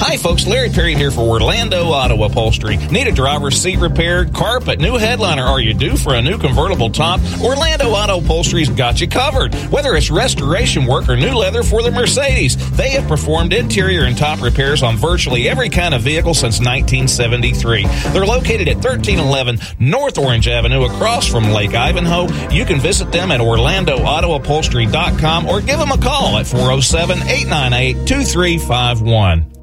Hi, folks. Larry Perry here for Orlando Auto Upholstery. Need a driver's seat repaired, carpet, new headliner, or you due for a new convertible top? Orlando Auto Upholstery's got you covered. Whether it's restoration work or new leather for the Mercedes, they have performed interior and top repairs on virtually every kind of vehicle since 1973. They're located at 1311 North Orange Avenue across from Lake Ivanhoe. You can visit them at orlandoautoupholstery.com or give them a call at 407 898 2351.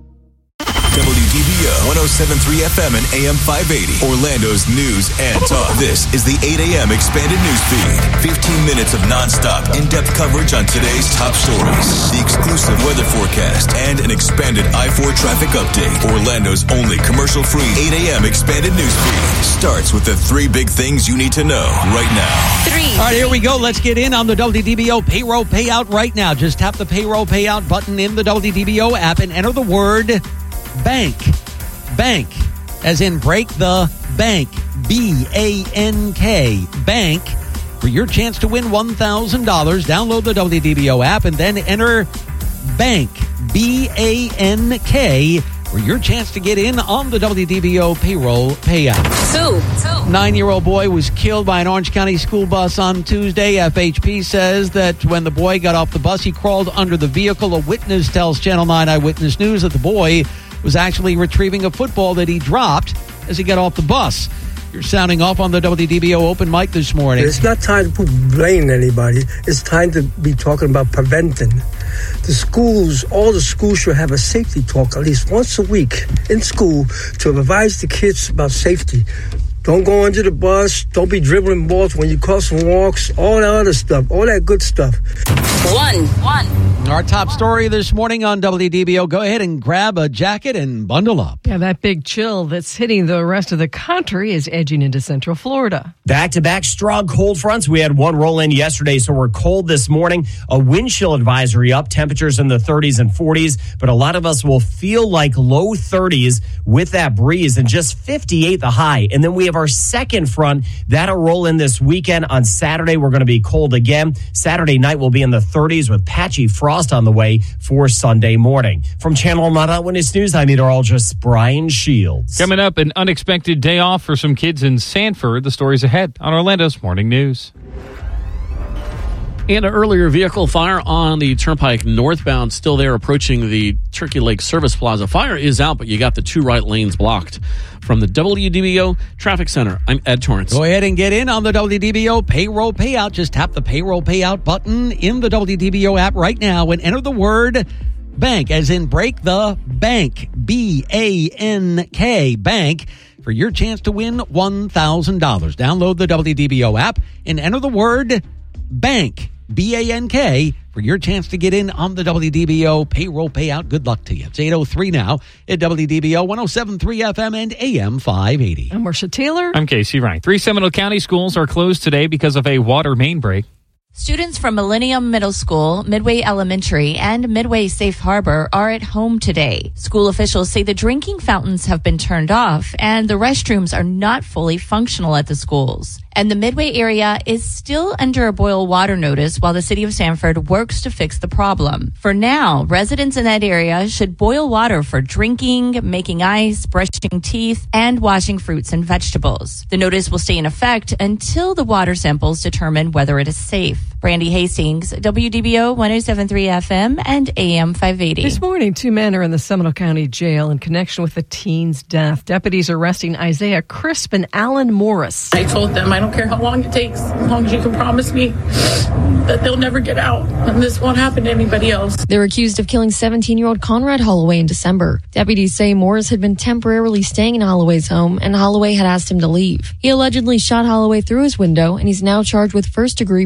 WDBO 1073 FM and AM 580. Orlando's news and talk. This is the 8 a.m. expanded news feed. 15 minutes of nonstop, in depth coverage on today's top stories, the exclusive weather forecast, and an expanded I 4 traffic update. Orlando's only commercial free 8 a.m. expanded news feed starts with the three big things you need to know right now. Three. All right, here we go. Let's get in on the WDBO payroll payout right now. Just tap the payroll payout button in the WDBO app and enter the word bank. Bank, as in break the bank. B A N K. Bank. For your chance to win $1,000, download the WDBO app and then enter bank. B A N K. For your chance to get in on the WDBO payroll payout. Two. Two. Nine year old boy was killed by an Orange County school bus on Tuesday. FHP says that when the boy got off the bus, he crawled under the vehicle. A witness tells Channel 9 Eyewitness News that the boy was actually retrieving a football that he dropped as he got off the bus. You're sounding off on the WDBO open mic this morning. It's not time to blame anybody. It's time to be talking about preventing. The schools, all the schools should have a safety talk at least once a week in school to advise the kids about safety. Don't go under the bus. Don't be dribbling balls when you crossing walks. All that other stuff. All that good stuff. One. One. Our top story this morning on WDBO. Go ahead and grab a jacket and bundle up. Yeah, that big chill that's hitting the rest of the country is edging into central Florida. Back to back strong cold fronts. We had one roll in yesterday, so we're cold this morning. A wind chill advisory up, temperatures in the 30s and 40s, but a lot of us will feel like low 30s with that breeze and just 58 the high. And then we have our second front that'll roll in this weekend. On Saturday, we're going to be cold again. Saturday night will be in the 30s with patchy frost on the way for Sunday morning. From Channel 9 Eyewitness News, I'm meteorologist Brian Shields. Coming up, an unexpected day off for some kids in Sanford. The stories ahead on Orlando's Morning News. And an earlier vehicle fire on the Turnpike northbound, still there approaching the Turkey Lake Service Plaza. Fire is out, but you got the two right lanes blocked. From the WDBO Traffic Center, I'm Ed Torrance. Go ahead and get in on the WDBO payroll payout. Just tap the payroll payout button in the WDBO app right now and enter the word bank, as in break the bank. B A N K, bank, for your chance to win $1,000. Download the WDBO app and enter the word bank. B A N K for your chance to get in on the WDBO payroll payout. Good luck to you. It's 803 now at WDBO 1073 FM and AM 580. I'm Marsha Taylor. I'm Casey Ryan. Three Seminole County schools are closed today because of a water main break. Students from Millennium Middle School, Midway Elementary, and Midway Safe Harbor are at home today. School officials say the drinking fountains have been turned off and the restrooms are not fully functional at the schools. And the Midway area is still under a boil water notice while the city of Sanford works to fix the problem. For now, residents in that area should boil water for drinking, making ice, brushing teeth, and washing fruits and vegetables. The notice will stay in effect until the water samples determine whether it is safe. Brandy Hastings, WDBO 1073 FM and AM 580. This morning, two men are in the Seminole County Jail in connection with the teen's death. Deputies arresting Isaiah Crisp and Alan Morris. I told them I don't care how long it takes, as long as you can promise me that they'll never get out and this won't happen to anybody else. They're accused of killing 17 year old Conrad Holloway in December. Deputies say Morris had been temporarily staying in Holloway's home and Holloway had asked him to leave. He allegedly shot Holloway through his window and he's now charged with first degree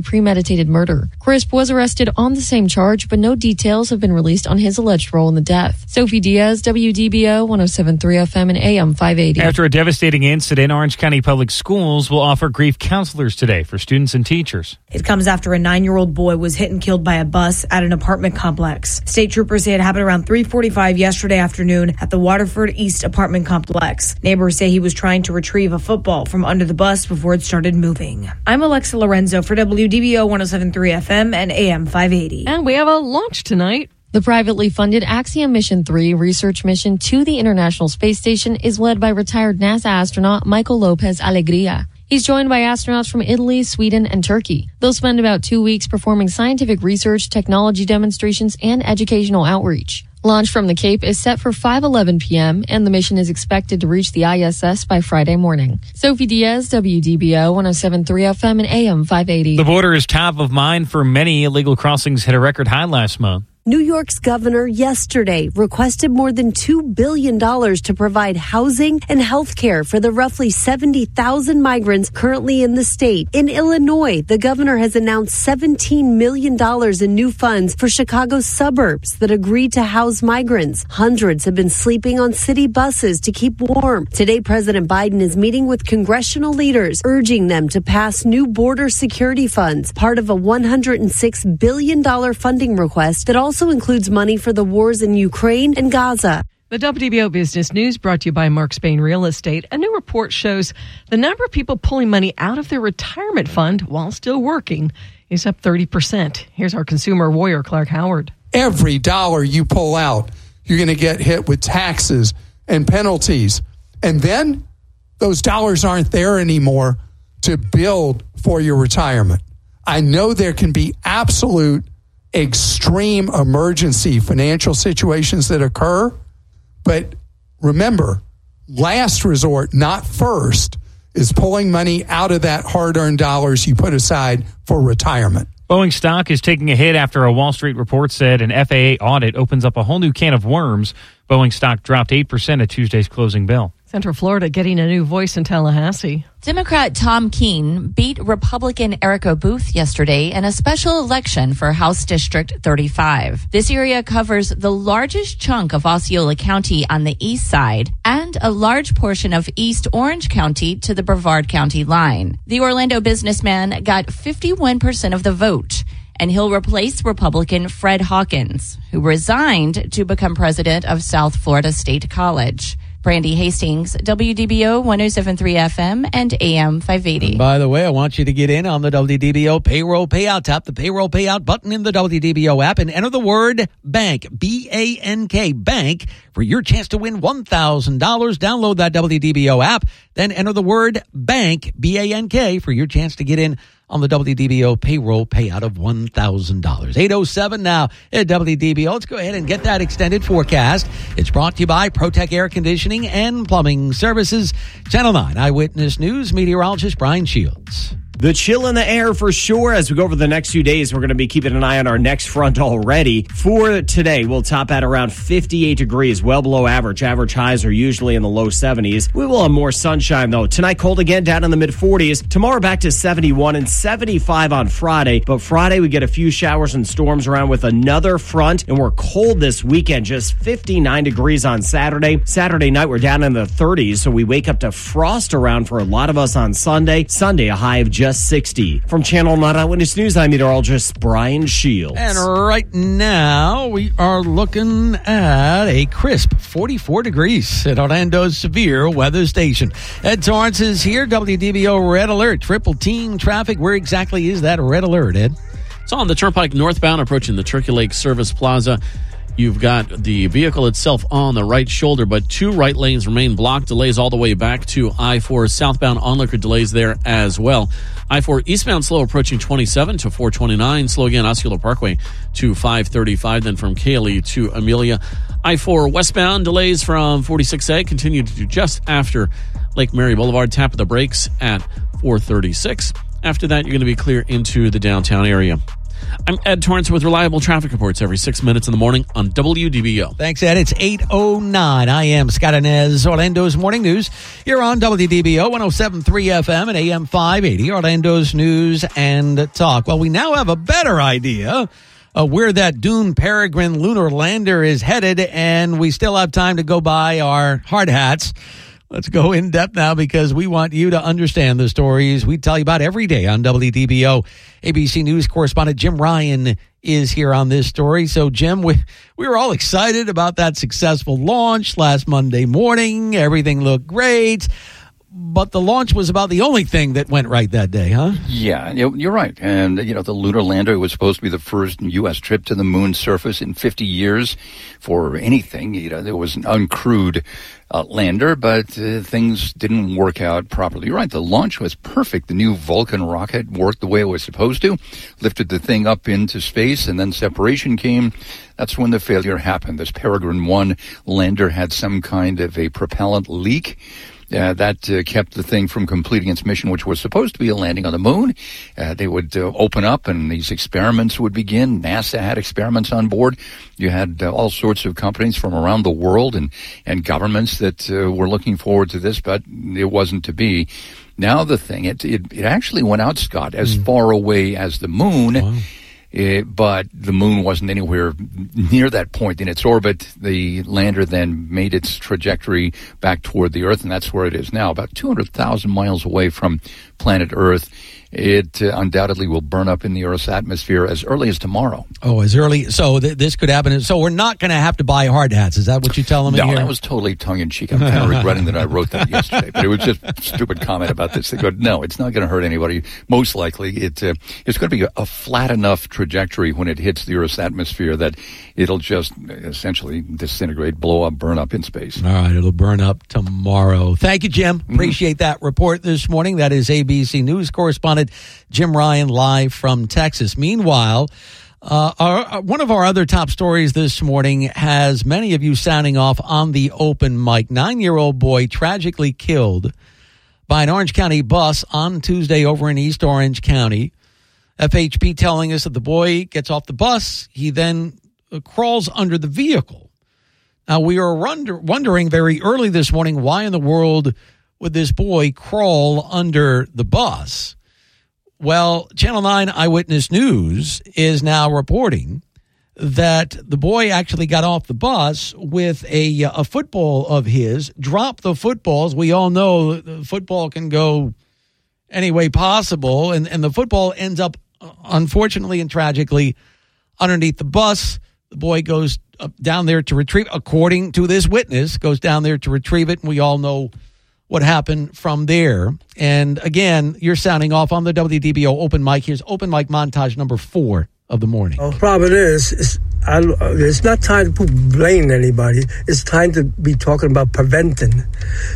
premeditated murder. Crisp was arrested on the same charge, but no details have been released on his alleged role in the death. Sophie Diaz, WDBO 1073 FM and AM 580. After a devastating incident, Orange County Public Schools will offer grief counselors today for students and teachers. It comes after a nine-year-old boy was hit and killed by a bus at an apartment complex. State troopers say it happened around 3:45 yesterday afternoon at the Waterford East apartment complex. Neighbors say he was trying to retrieve a football from under the bus before it started moving. I'm Alexa Lorenzo for WDBO 1073 FM and AM 580. And we have a launch tonight The privately funded Axiom Mission 3 research mission to the International Space Station is led by retired NASA astronaut Michael Lopez Alegria. He's joined by astronauts from Italy, Sweden, and Turkey. They'll spend about two weeks performing scientific research, technology demonstrations, and educational outreach. Launch from the Cape is set for 5:11 p.m. and the mission is expected to reach the ISS by Friday morning. Sophie Diaz, WDBO 1073 FM and AM 580. The border is top of mind for many. Illegal crossings hit a record high last month. New York's governor yesterday requested more than $2 billion to provide housing and health care for the roughly 70,000 migrants currently in the state. In Illinois, the governor has announced $17 million in new funds for Chicago's suburbs that agreed to house migrants. Hundreds have been sleeping on city buses to keep warm. Today, President Biden is meeting with congressional leaders, urging them to pass new border security funds, part of a $106 billion funding request that also also includes money for the wars in Ukraine and Gaza. The WDBO Business News brought to you by Mark Spain Real Estate. A new report shows the number of people pulling money out of their retirement fund while still working is up 30%. Here's our consumer warrior, Clark Howard. Every dollar you pull out, you're going to get hit with taxes and penalties. And then those dollars aren't there anymore to build for your retirement. I know there can be absolute extreme emergency financial situations that occur. But remember, last resort, not first, is pulling money out of that hard earned dollars you put aside for retirement. Boeing stock is taking a hit after a Wall Street report said an FAA audit opens up a whole new can of worms. Boeing stock dropped 8% at Tuesday's closing bell. Central Florida getting a new voice in Tallahassee. Democrat Tom Keen beat Republican Erika Booth yesterday in a special election for House District 35. This area covers the largest chunk of Osceola County on the east side and a large portion of East Orange County to the Brevard County line. The Orlando businessman got 51% of the vote and he'll replace Republican Fred Hawkins, who resigned to become president of South Florida State College. Brandy Hastings, WDBO 1073 FM and AM 580. And by the way, I want you to get in on the WDBO payroll payout. Tap the payroll payout button in the WDBO app and enter the word bank, B A N K, bank, for your chance to win $1,000. Download that WDBO app, then enter the word bank, B A N K, for your chance to get in on the WDBO payroll payout of $1,000. 807 now at WDBO. Let's go ahead and get that extended forecast. It's brought to you by ProTech Air Conditioning and Plumbing Services. Channel 9 Eyewitness News meteorologist Brian Shields. The chill in the air for sure as we go over the next few days. We're going to be keeping an eye on our next front already. For today, we'll top at around 58 degrees, well below average. Average highs are usually in the low 70s. We will have more sunshine though. Tonight, cold again down in the mid 40s. Tomorrow, back to 71 and 75 on Friday. But Friday, we get a few showers and storms around with another front, and we're cold this weekend, just 59 degrees on Saturday. Saturday night, we're down in the 30s, so we wake up to frost around for a lot of us on Sunday. Sunday, a high of just just 60. From Channel 9 Eyewitness News, I'm meteorologist Brian Shields. And right now, we are looking at a crisp 44 degrees at Orlando's severe weather station. Ed Torrance is here, WDBO Red Alert, triple team traffic. Where exactly is that red alert, Ed? It's on the Turnpike northbound approaching the Turkey Lake Service Plaza. You've got the vehicle itself on the right shoulder, but two right lanes remain blocked. Delays all the way back to I 4 southbound onlooker delays there as well. I 4 eastbound slow approaching 27 to 429. Slow again, Osceola Parkway to 535. Then from Kaley to Amelia. I 4 westbound delays from 46A continue to just after Lake Mary Boulevard. Tap of the brakes at 436. After that, you're going to be clear into the downtown area. I'm Ed Torrance with reliable traffic reports every six minutes in the morning on WDBO. Thanks, Ed. It's 8.09. I am Scott Anez, Orlando's Morning News. Here on WDBO 107.3 FM and AM 580, Orlando's News and Talk. Well, we now have a better idea of where that Dune Peregrine lunar lander is headed, and we still have time to go buy our hard hats. Let's go in depth now because we want you to understand the stories we tell you about every day on WDBO. ABC News correspondent Jim Ryan is here on this story. So, Jim, we, we were all excited about that successful launch last Monday morning. Everything looked great. But the launch was about the only thing that went right that day, huh? Yeah, you- you're right. And, you know, the lunar lander was supposed to be the first U.S. trip to the moon surface in 50 years for anything. You know, there was an uncrewed uh, lander, but uh, things didn't work out properly. You're right. The launch was perfect. The new Vulcan rocket worked the way it was supposed to, lifted the thing up into space, and then separation came. That's when the failure happened. This Peregrine 1 lander had some kind of a propellant leak. Uh, that uh, kept the thing from completing its mission, which was supposed to be a landing on the moon. Uh, they would uh, open up and these experiments would begin. NASA had experiments on board. You had uh, all sorts of companies from around the world and, and governments that uh, were looking forward to this, but it wasn't to be. Now the thing, it, it, it actually went out, Scott, as far away as the moon. Eh, but the moon wasn't anywhere near that point in its orbit. The lander then made its trajectory back toward the Earth, and that's where it is now, about 200,000 miles away from planet Earth. It uh, undoubtedly will burn up in the Earth's atmosphere as early as tomorrow. Oh, as early. So th- this could happen. So we're not going to have to buy hard hats. Is that what you're telling me No, that was totally tongue in cheek. I'm kind of regretting that I wrote that yesterday, but it was just a stupid comment about this. thing. But no, it's not going to hurt anybody. Most likely, it uh, it's going to be a, a flat enough trajectory when it hits the Earth's atmosphere that it'll just essentially disintegrate, blow up, burn up in space. All right, it'll burn up tomorrow. Thank you, Jim. Appreciate that report this morning. That is ABC News correspondent Jim Ryan live from Texas. Meanwhile, uh, our, one of our other top stories this morning has many of you sounding off on the open mic. Nine year old boy tragically killed by an Orange County bus on Tuesday over in East Orange County. FHP telling us that the boy gets off the bus. He then uh, crawls under the vehicle. Now, we are wonder, wondering very early this morning why in the world would this boy crawl under the bus? Well, Channel 9 Eyewitness News is now reporting that the boy actually got off the bus with a, a football of his, dropped the footballs. We all know football can go any way possible, and, and the football ends up, uh, unfortunately and tragically, underneath the bus. The boy goes down there to retrieve, according to this witness, goes down there to retrieve it, and we all know what happened from there. And again, you're sounding off on the WDBO open mic. Here's open mic montage number four of the morning. The problem is, it's, I, it's not time to put blame anybody. It's time to be talking about preventing.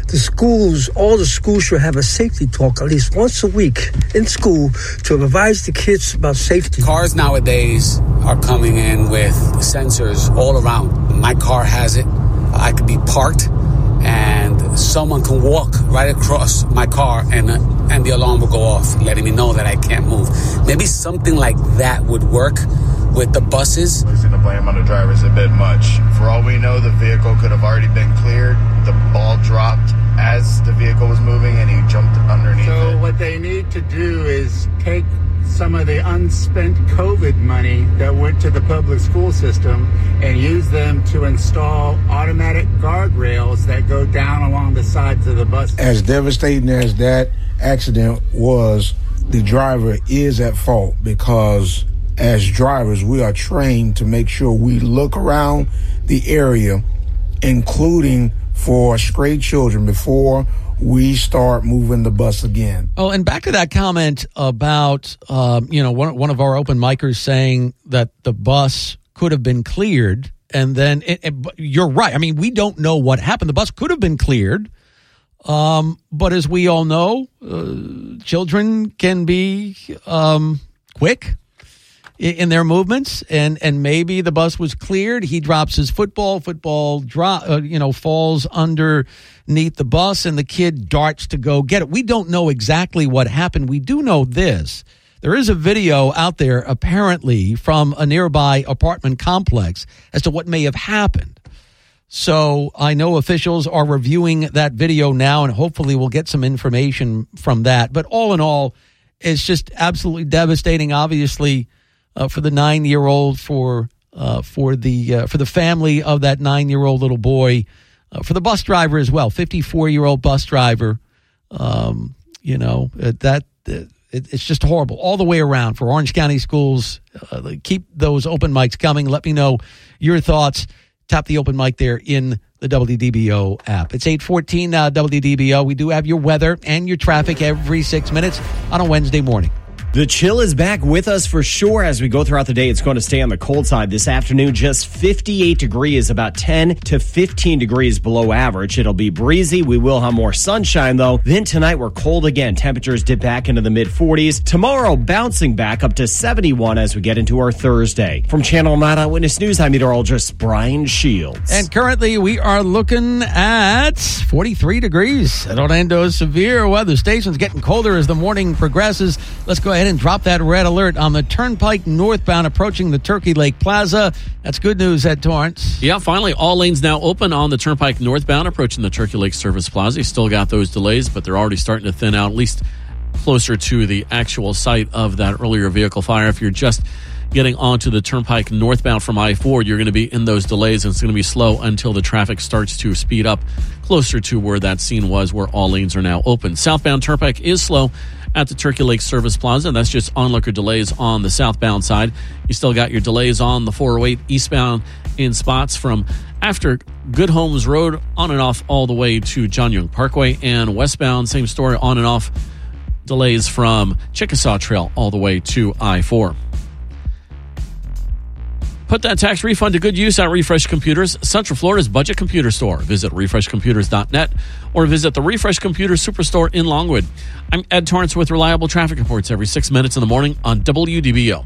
The schools, all the schools should have a safety talk at least once a week in school to advise the kids about safety. Cars nowadays are coming in with sensors all around. My car has it. I could be parked and someone can walk right across my car and uh, and the alarm will go off letting me know that I can't move. Maybe something like that would work with the buses. Placing the blame on the driver is a bit much. For all we know, the vehicle could have already been cleared. The ball dropped as the vehicle was moving and he jumped underneath So it. what they need to do is take some of the unspent COVID money that went to the public school system and use them to install automatic guardrails that go down along the sides of the bus. As devastating as that accident was, the driver is at fault because as drivers, we are trained to make sure we look around the area, including for stray children, before we start moving the bus again. Oh, and back to that comment about, um, you know, one, one of our open micers saying that the bus could have been cleared. And then it, it, you're right. I mean, we don't know what happened. The bus could have been cleared. Um, but as we all know, uh, children can be um, quick in their movements, and and maybe the bus was cleared. He drops his football. Football drop, uh, you know, falls underneath the bus, and the kid darts to go get it. We don't know exactly what happened. We do know this. There is a video out there, apparently, from a nearby apartment complex as to what may have happened. So I know officials are reviewing that video now, and hopefully we'll get some information from that. But all in all, it's just absolutely devastating. Obviously, uh, for the nine-year-old, for uh, for the uh, for the family of that nine-year-old little boy, uh, for the bus driver as well, fifty-four-year-old bus driver. Um, you know uh, that. Uh, it, it's just horrible all the way around for Orange County schools. Keep those open mics coming. Let me know your thoughts. Tap the open mic there in the WDBO app. It's 814 uh, WDBO. We do have your weather and your traffic every six minutes on a Wednesday morning. The chill is back with us for sure as we go throughout the day. It's going to stay on the cold side this afternoon. Just 58 degrees, about 10 to 15 degrees below average. It'll be breezy. We will have more sunshine though. Then tonight we're cold again. Temperatures dip back into the mid 40s. Tomorrow bouncing back up to 71 as we get into our Thursday. From Channel 9 Eyewitness News, I'm meteorologist Brian Shields. And currently we are looking at 43 degrees at Orlando's severe weather station's getting colder as the morning progresses. Let's go ahead and drop that red alert on the Turnpike northbound approaching the Turkey Lake Plaza. That's good news Ed Torrance. Yeah, finally, all lanes now open on the Turnpike northbound approaching the Turkey Lake Service Plaza. You still got those delays, but they're already starting to thin out, at least closer to the actual site of that earlier vehicle fire. If you're just getting onto the turnpike northbound from I 4, you're going to be in those delays and it's going to be slow until the traffic starts to speed up closer to where that scene was, where all lanes are now open. Southbound turnpike is slow at the Turkey Lake Service Plaza. That's just onlooker delays on the southbound side. You still got your delays on the 408 eastbound in spots from after Good Homes Road on and off all the way to John Young Parkway and westbound, same story on and off delays from Chickasaw Trail all the way to I 4. Put that tax refund to good use at Refresh Computers, Central Florida's budget computer store. Visit refreshcomputers.net or visit the Refresh Computer Superstore in Longwood. I'm Ed Torrance with reliable traffic reports every six minutes in the morning on WDBO.